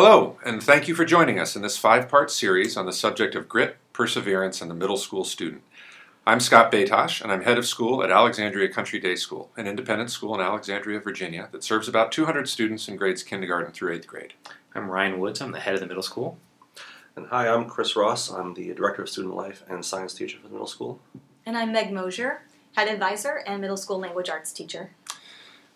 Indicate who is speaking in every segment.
Speaker 1: Hello, and thank you for joining us in this five part series on the subject of grit, perseverance, and the middle school student. I'm Scott Baytosh, and I'm head of school at Alexandria Country Day School, an independent school in Alexandria, Virginia, that serves about 200 students in grades kindergarten through eighth grade.
Speaker 2: I'm Ryan Woods, I'm the head of the middle school.
Speaker 3: And hi, I'm Chris Ross. I'm the Director of Student Life and Science Teacher for the middle school.
Speaker 4: And I'm Meg Mosier, Head Advisor and Middle School Language Arts Teacher.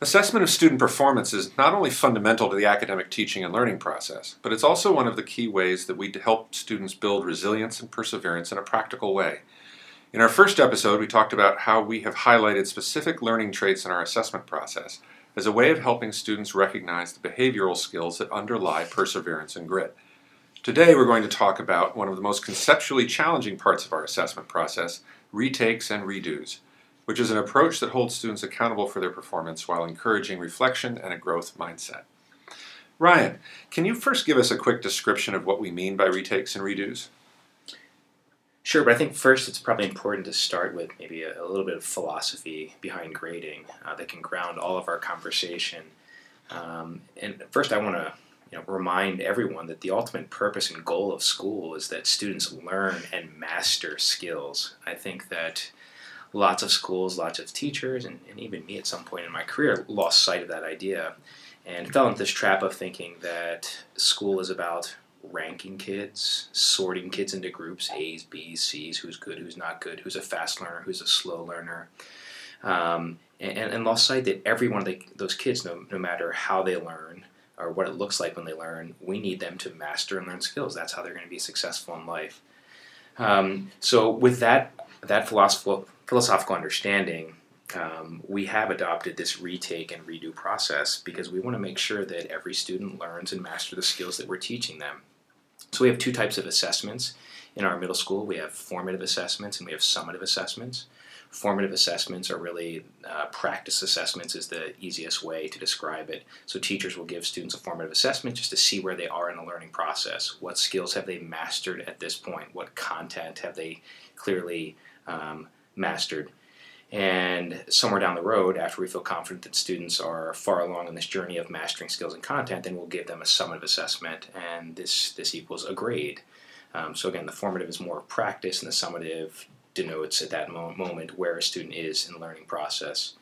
Speaker 1: Assessment of student performance is not only fundamental to the academic teaching and learning process, but it's also one of the key ways that we help students build resilience and perseverance in a practical way. In our first episode, we talked about how we have highlighted specific learning traits in our assessment process as a way of helping students recognize the behavioral skills that underlie perseverance and grit. Today, we're going to talk about one of the most conceptually challenging parts of our assessment process retakes and redos which is an approach that holds students accountable for their performance while encouraging reflection and a growth mindset. Ryan, can you first give us a quick description of what we mean by retakes and redos?
Speaker 2: Sure, but I think first it's probably important to start with maybe a, a little bit of philosophy behind grading uh, that can ground all of our conversation. Um, and first, I want to you know, remind everyone that the ultimate purpose and goal of school is that students learn and master skills. I think that lots of schools, lots of teachers, and, and even me at some point in my career lost sight of that idea and fell into this trap of thinking that school is about ranking kids, sorting kids into groups A's, B's, C's, who's good, who's not good, who's a fast learner, who's a slow learner. Um, and, and, lost sight that every one of the, those kids, no, no matter how they learn or what it looks like when they learn, we need them to master and learn skills. That's how they're going to be successful in life. Um, so, with that that philosophical philosophical understanding, um, we have adopted this retake and redo process because we want to make sure that every student learns and master the skills that we're teaching them. So we have two types of assessments in our middle school. We have formative assessments and we have summative assessments. Formative assessments are really uh, practice assessments is the easiest way to describe it. So teachers will give students a formative assessment just to see where they are in the learning process. What skills have they mastered at this point? What content have they clearly um, mastered. And somewhere down the road, after we feel confident that students are far along in this journey of mastering skills and content, then we'll give them a summative assessment, and this this equals a grade. Um, so again, the formative is more practice, and the summative denotes at that mo- moment where a student is in the learning process.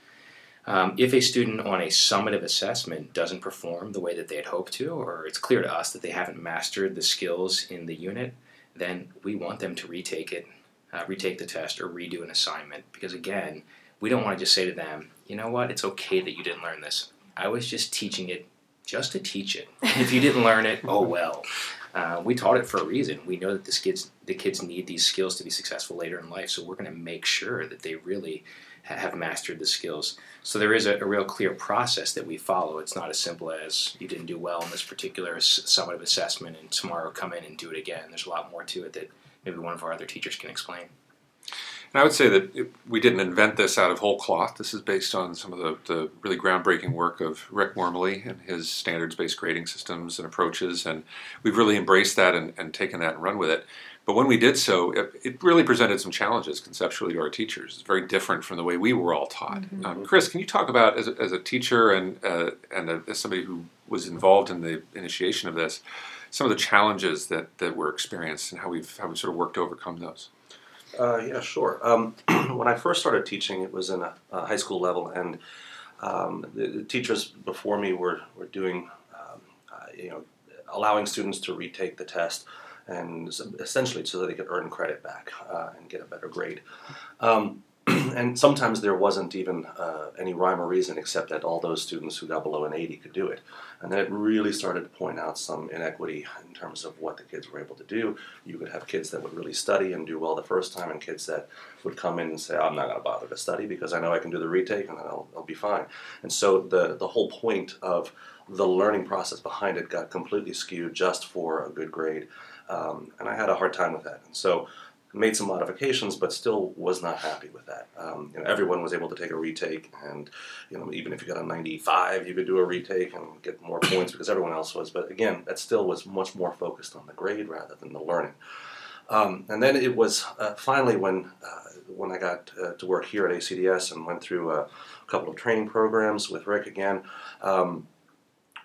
Speaker 2: Um, if a student on a summative assessment doesn't perform the way that they had hoped to, or it's clear to us that they haven't mastered the skills in the unit, then we want them to retake it uh, retake the test or redo an assignment because again we don't want to just say to them you know what it's okay that you didn't learn this i was just teaching it just to teach it if you didn't learn it oh well uh, we taught it for a reason we know that the kids the kids need these skills to be successful later in life so we're going to make sure that they really ha- have mastered the skills so there is a, a, real clear process that we follow it's not as simple as you didn't do well in this particular summative assessment and tomorrow come in and do it again there's a lot more to it that maybe one of our other teachers can explain.
Speaker 1: And I would say that it, we didn't invent this out of whole cloth. This is based on some of the, the really groundbreaking work of Rick Wormeli and his standards based grading systems and approaches. And we've really embraced that and, and taken that and run with it. But when we did so, it, it, really presented some challenges conceptually to our teachers. It's very different from the way we were all taught. Mm-hmm. Um, Chris, can you talk about, as a, as a teacher and, uh, and a, as somebody who was involved in the initiation of this, some of the challenges that, that we were experienced and how we've how we sort of worked to overcome those.
Speaker 3: Uh, yeah, sure. Um, when I first started teaching, it was in a, a high school level, and um, the, the, teachers before me were were doing, um, uh, you know, allowing students to retake the test, and essentially so that they could earn credit back uh, and get a better grade. Um, and sometimes there wasn't even uh, any rhyme or reason except that all those students who got below an 80 could do it. And then it really started to point out some inequity in terms of what the kids were able to do. You could have kids that would really study and do well the first time, and kids that would come in and say, I'm not going to bother to study because I know I can do the retake and then I'll, I'll be fine. And so the, the whole point of the learning process behind it got completely skewed just for a good grade. Um, and I had a hard time with that. And so made some modifications, but still was not happy with that. Um, you know, everyone was able to take a retake, and you know, even if you got a 95, you could do a retake and get more points because everyone else was. But again, that still was much more focused on the grade rather than the learning. Um, and then it was uh, finally when uh, when I got uh, to work here at ACDS and went through a couple of training programs with Rick again. Um,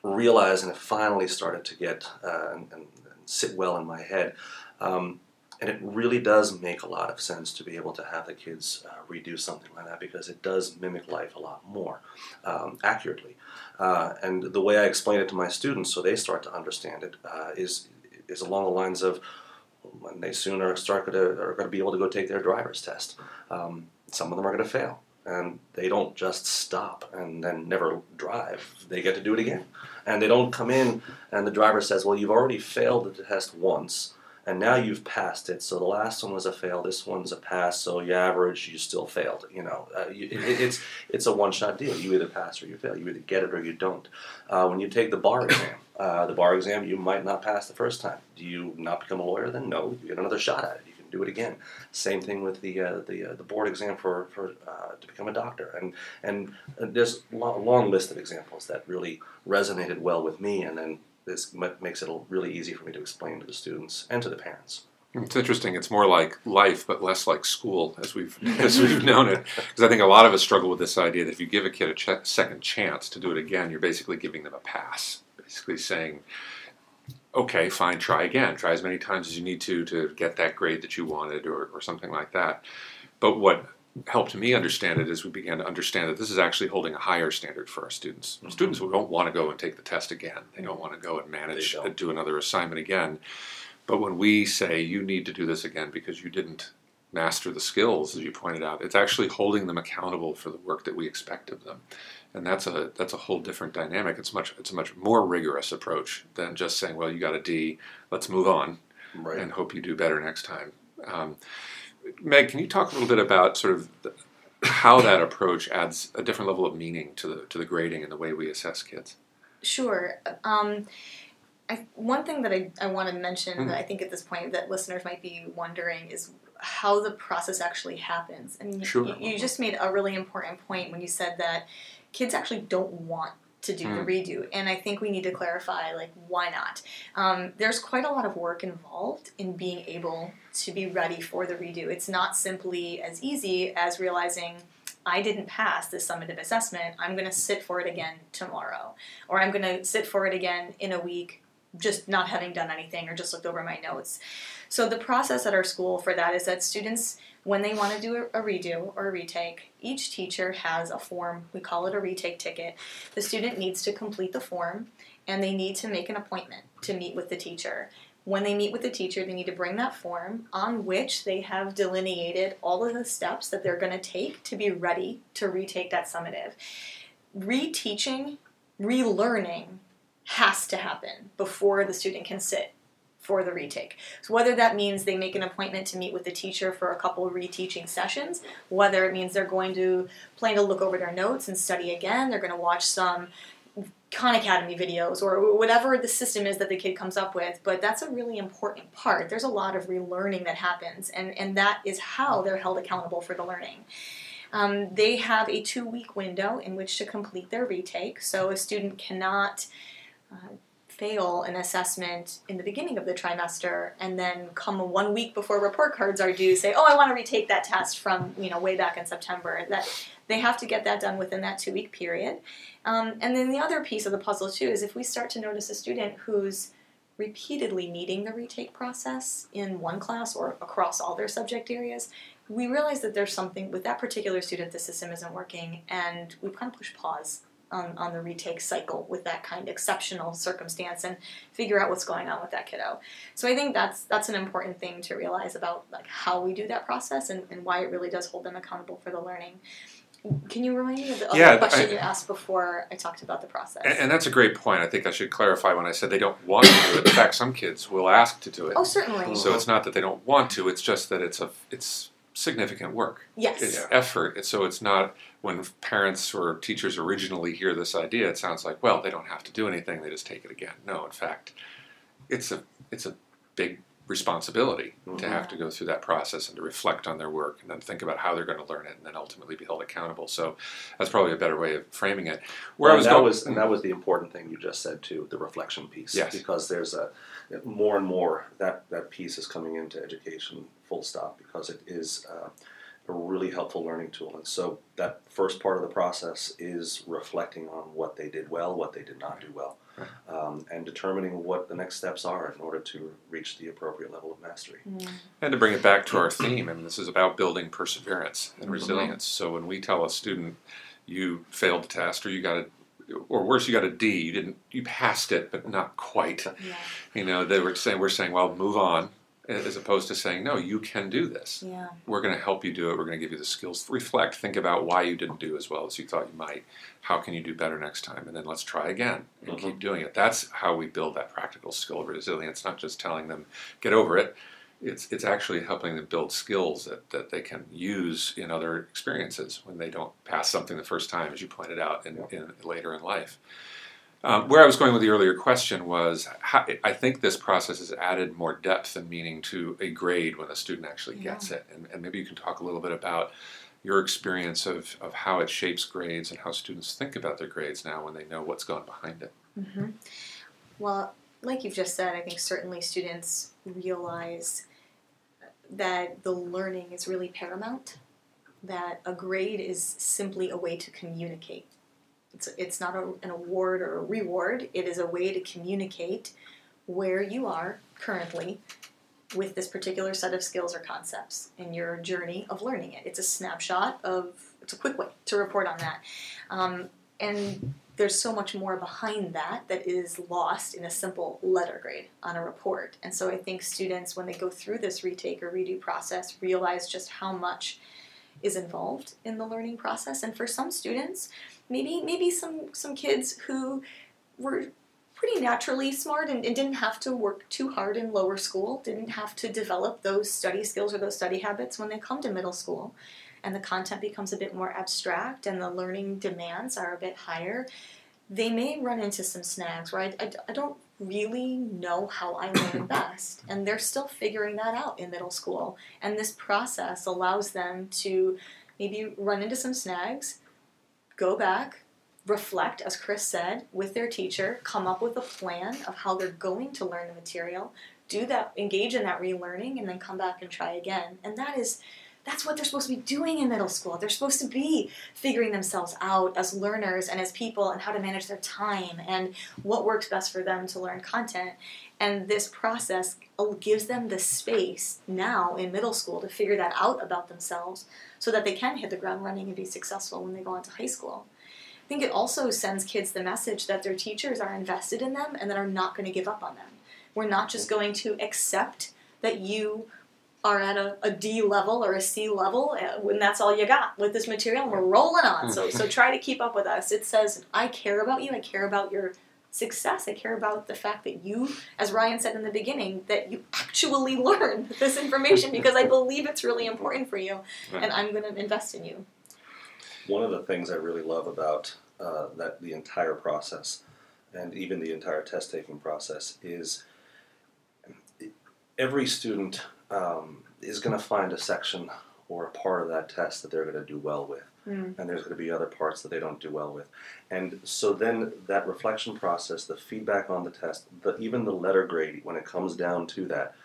Speaker 3: realized, and it finally started to get uh, and, and, sit well in my head. Um, and it really does make a lot of sense to be able to have the kids uh, redo something like that because it does mimic life a lot more um, accurately. Uh, and the way I explain it to my students, so they start to understand it, uh, is is along the lines of when they soon are start to, are going to be able to go take their driver's test. Um, some of them are going to fail, and they don't just stop and then never drive. They get to do it again, and they don't come in and the driver says, "Well, you've already failed the test once." And now you've passed it. So the last one was a fail, this one's a pass. So you average, you still failed. You know, uh, you, it, it's it's a one-shot deal. You either pass or you fail. You either get it or you don't. Uh, when you take the bar exam, uh, the bar exam you might not pass the first time. Do you not become a lawyer? Then no, you get another shot at it. You can do it again. Same thing with the uh, the uh, the board exam for for uh, to become a doctor. And and there's a long list of examples that really resonated well with me. And then this makes it really easy for me to explain to the students and to the parents.
Speaker 1: It's interesting. It's more like life, but less like school, as we've as we've known it. Because I think a lot of us struggle with this idea that if you give a kid a ch- second chance to do it again, you're basically giving them a pass. Basically saying, "Okay, fine, try again. Try as many times as you need to to get that grade that you wanted, or, or something like that." But what helped me understand it as we began to understand that this is actually holding a higher standard for our students. Mm-hmm. Students who don't want to go and take the test again, they don't want to go and manage and do another assignment again. But when we say you need to do this again because you didn't master the skills, as you pointed out, it's actually holding them accountable for the work that we expect of them. And that's a that's a whole different dynamic. It's much it's a much more rigorous approach than just saying, well, you got a D, let's move on, right. and hope you do better next time. Um, Meg, can you talk a little bit about sort of the, how that approach adds a different level of meaning to the to the grading and the way we assess kids?
Speaker 4: Sure. Um, I, one thing that I, I want to mention mm-hmm. that I think at this point that listeners might be wondering is how the process actually happens. I mean, sure. you, you just made a really important point when you said that kids actually don't want to do mm. the hmm. redo. And I think we need to clarify, like, why not? Um, there's quite a lot of work involved in being able to be ready for the redo. It's not simply as easy as realizing. I didn't pass this summative assessment. I'm going to sit for it again tomorrow. Or I'm going to sit for it again in a week, just not having done anything or just looked over my notes. So, the process at our school for that is that students when they want to do a, redo or a retake, each teacher has a form. We call it a retake ticket. The student needs to complete the form and they need to make an appointment to meet with the teacher. When they meet with the teacher, they need to bring that form on which they have delineated all of the steps that they're going to take to be ready to retake that summative. Reteaching, relearning has to happen before the student can sit for the retake. So whether that means they make an appointment to meet with the teacher for a couple reteaching sessions, whether it means they're going to plan to look over their notes and study again, they're going to watch some Khan Academy videos or whatever the system is that the kid comes up with, but that's a really important part. There's a lot of relearning that happens, and, and that is how they're held accountable for the learning. Um, they have a two week window in which to complete their retake, so a student cannot uh, fail an assessment in the beginning of the trimester and then come one week before report cards are due say oh i want to retake that test from you know way back in september. That they have to get that done within that two week period. Um, and then the other piece of the puzzle too is if we start to notice a student who's repeatedly needing the retake process in one class or across all their subject areas we realize that there's something with that particular student the system isn't working and we kind of push pause on, on the retake cycle with that kind of exceptional circumstance and figure out what's going on with that kiddo. So I think that's that's an important thing to realize about like how we do that process and, and why it really does hold them accountable for the learning. Can you remind me of the other question I, you asked before I talked about the process?
Speaker 1: And, and, that's a great point. I think I should clarify when I said they don't want to do it. In fact, some kids will ask to do it.
Speaker 4: Oh, certainly.
Speaker 1: So it's not that they don't want to; it's just that it's a it's significant work.
Speaker 4: Yes.
Speaker 1: It's effort. So it's not when parents or teachers originally hear this idea, it sounds like, well, they don't have to do anything, they just take it again. No, in fact, it's a it's a big responsibility mm-hmm. to have to go through that process and to reflect on their work and then think about how they're going to learn it and then ultimately be held accountable. So that's probably a better way of framing it.
Speaker 3: Where well, I was that going, was and that was the important thing you just said too, the reflection piece.
Speaker 1: Yes.
Speaker 3: Because there's a more and more that that piece is coming into education full stop because it is uh, a really helpful learning tool. And so that first part of the process is reflecting on what they did well, what they did not do well. Um, and determining what the next steps are in order to reach the appropriate level of mastery.
Speaker 1: Mm. And to bring it back to our theme, I mean, this is about building perseverance and mm-hmm. resilience. So when we tell a student, you failed the test or you got a or worse, you got a D. You didn't. You passed it, but not quite. Yeah. You know, they were saying we're saying, well, move on as opposed to saying, no, you can do this.
Speaker 4: Yeah.
Speaker 1: We're going to help you do it. We're going to give you the skills. Reflect, think about why you didn't do as well as you thought you might. How can you do better next time? And then let's try again and mm-hmm. keep doing it. That's how we build that practical skill of resilience, not just telling them, get over it. It's, it's actually helping them build skills that, that they can use in other experiences when they don't pass something the first time, as you pointed out, in, in later in life. Um, where I was going with the earlier question was how, I think this process has added more depth and meaning to a grade when a student actually gets yeah. it. And, and, maybe you can talk a little bit about your experience of, of how it shapes grades and how students think about their grades now when they know what's gone behind it.
Speaker 4: Mm-hmm. Well, like you've just said, I think certainly students realize that the learning is really paramount, that a grade is simply a way to communicate it's, it's not a, an award or a reward, it is a way to communicate where you are currently with this particular set of skills or concepts in your journey of learning it. It's a snapshot of, it's a quick way to report on that. Um, and there's so much more behind that that is lost in a simple letter grade on a report. And so I think students, when they go through this retake or redo process, realize just how much is involved in the learning process. And for some students, maybe maybe some some kids who were pretty naturally smart and, and, didn't have to work too hard in lower school, didn't have to develop those study skills or those study habits when they come to middle school. And the content becomes a bit more abstract and the learning demands are a bit higher. They may run into some snags where I, I, I don't really know how I learn best. And they're still figuring that out in middle school. And this process allows them to maybe run into some snags go back, reflect, as Chris said, with their teacher, come up with a plan of how they're going to learn the material, do that, engage in that relearning, and then come back and try again. And that is that's what they're supposed to be doing in middle school. They're supposed to be figuring themselves out as learners and as people and how to manage their time and what works best for them to learn content. And this process gives them the space now in middle school to figure that out about themselves so that they can hit the ground running and be successful when they go on to high school. I think it also sends kids the message that their teachers are invested in them and that are not going to give up on them. We're not just going to accept that you are at a, a D level or a C level uh, when that's all you got with this material and we're rolling on. So so try to keep up with us. It says I care about you. I care about your success. I care about the fact that you, as Ryan said in the beginning, that you actually learn this information because I believe it's really important for you, and I'm going to invest in you.
Speaker 3: One of the things I really love about uh, that the entire process, and even the entire test taking process, is every student um, is going to find a section or a part of that test that they're going to do well with mm. and there's going to be other parts that they don't do well with. And so then that reflection process, the feedback on the test, the, even the letter grade, when it comes down to that,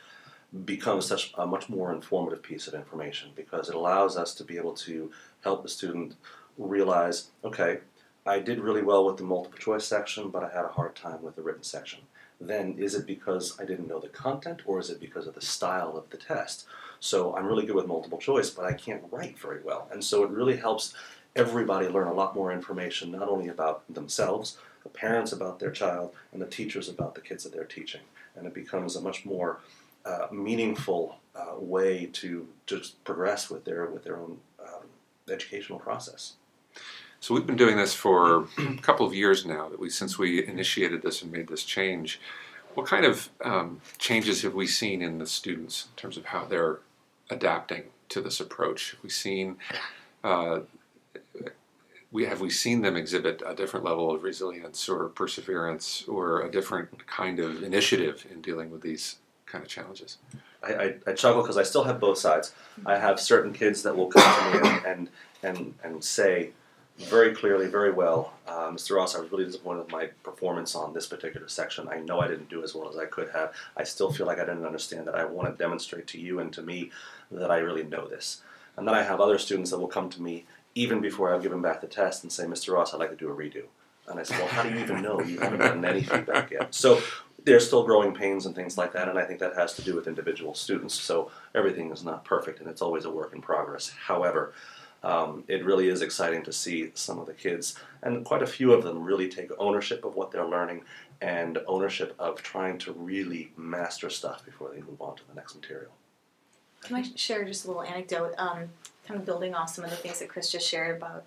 Speaker 3: becomes such a much more informative piece of information because it allows us to be able to help the student realize, okay, I did really well with the multiple choice section, but I had a hard time with the written section. Then is it because I didn't know the content or is it because of the style of the test? So I'm really good with multiple choice, but I can't write very well. And so it really helps everybody learn a lot more information, not only about themselves, the parents about their child, and the teachers about the kids that they're teaching. And it becomes a much more uh, meaningful uh, way to just progress with their with their own um, educational process.
Speaker 1: So we've been doing this for a couple of years now. That we since we initiated this and made this change. What kind of um, changes have we seen in the students in terms of how they're adapting to this approach? Have we seen uh, we have we seen them exhibit a different level of resilience or perseverance or a different kind of initiative in dealing with these kind of challenges?
Speaker 3: I, I, I chuckle because I still have both sides. I have certain kids that will come to me and, and and and say, very clearly, very well. Uh, Mr. Ross, I was really disappointed with my performance on this particular section. I know I didn't do as well as I could have. I still feel like I didn't understand that. I want to demonstrate to you and to me that I really know this. And then I have other students that will come to me even before I've given back the test and say, Mr. Ross, I'd like to do a redo. And I said, well, how do you even know? You haven't gotten any feedback yet. So there's still growing pains and things like that, and I think that has to do with individual students. So everything is not perfect, and it's always a work in progress. However, um, it really is exciting to see some of the kids, and quite a few of them, really take ownership of what they're learning and ownership of trying to really master stuff before they move on to the next material.
Speaker 4: Can I share just a little anecdote? Um, kind of building off some of the things that Chris just shared about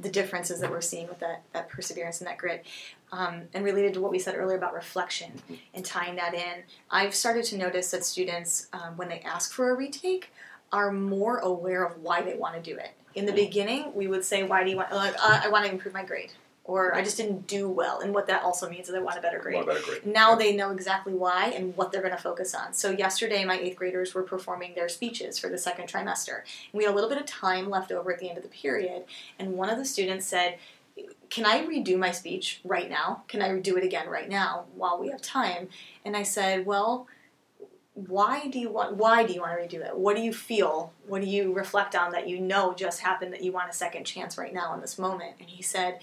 Speaker 4: the differences that we're seeing with that, that perseverance and that grit. Um, and related to what we said earlier about reflection mm-hmm. and tying that in, I've started to notice that students, um, when they ask for a retake, are more aware of why they want to do it. In the beginning, we would say, "Why do you want?" Like, uh, I want to improve my grade or I just didn't do well. And what that also means is I want a better grade.
Speaker 3: A better grade.
Speaker 4: Now yeah. they know exactly why and what they're going to focus on. So yesterday, my eighth graders were performing their speeches for the second trimester. And we had a little bit of time left over at the end of the period, and one of the students said, can I redo my speech right now? Can I do it again right now while we have time? And I said, well, why do you want why do you want to redo it what do you feel what do you reflect on that you know just happened that you want a second chance right now in this moment and he said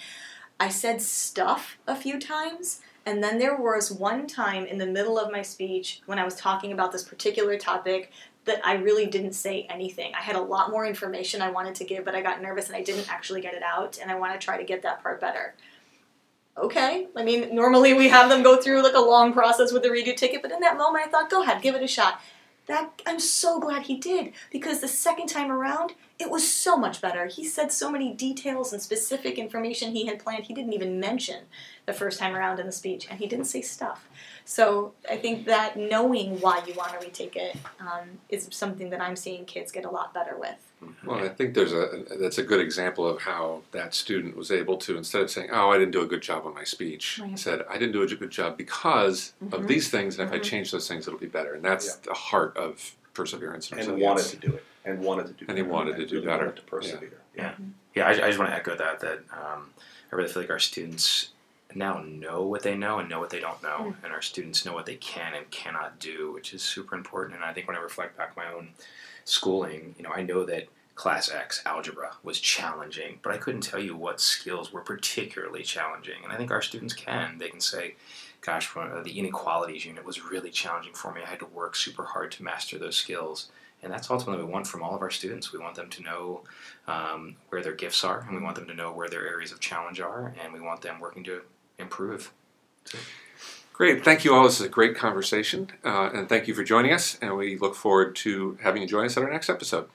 Speaker 4: I said stuff a few times, and then there was one time in the middle of my speech when I was talking about this particular topic that I really didn't say anything. I had a lot more information I wanted to give, but I got nervous and I didn't actually get it out, and I want to try to get that part better. Okay, I mean, normally we have them go through like a long process with the redo ticket, but in that moment I thought, go ahead, give it a shot. That I'm so glad he did because the second time around it was so much better. He said so many details and specific information he had planned. He didn't even mention the first time around in the speech, and he didn't say stuff. So I think that knowing why you want to retake it um, is something that I'm seeing kids get a lot better with.
Speaker 1: Well, I think there's a that's a good example of how that student was able to instead of saying, "Oh, I didn't do a good job on my speech," right. said, "I didn't do a good job because mm-hmm. of these things, and mm-hmm. if I mm-hmm. change those things, it'll be better." And that's yeah. the heart of perseverance
Speaker 3: and, and wanted to do it and wanted to do better
Speaker 1: and he wanted to do really better
Speaker 3: to persevere
Speaker 2: yeah yeah, yeah I, I, just want to echo that that um, I really feel like our students now know what they know and know what they don't know mm. and our students know what they can and cannot do which is super important and I think when I reflect back my own schooling you know I know that class X algebra was challenging but I couldn't tell you what skills were particularly challenging and I think our students can they can say gosh, the inequalities unit was really challenging for me. I had to work super hard to master those skills. And that's ultimately what we want from all of our students. We want them to know um, where their gifts are, and we want them to know where their areas of challenge are, and we want them working to improve.
Speaker 1: Great. Thank you all. This is a great conversation, uh, and thank you for joining us. And we look forward to having you join us at our next episode.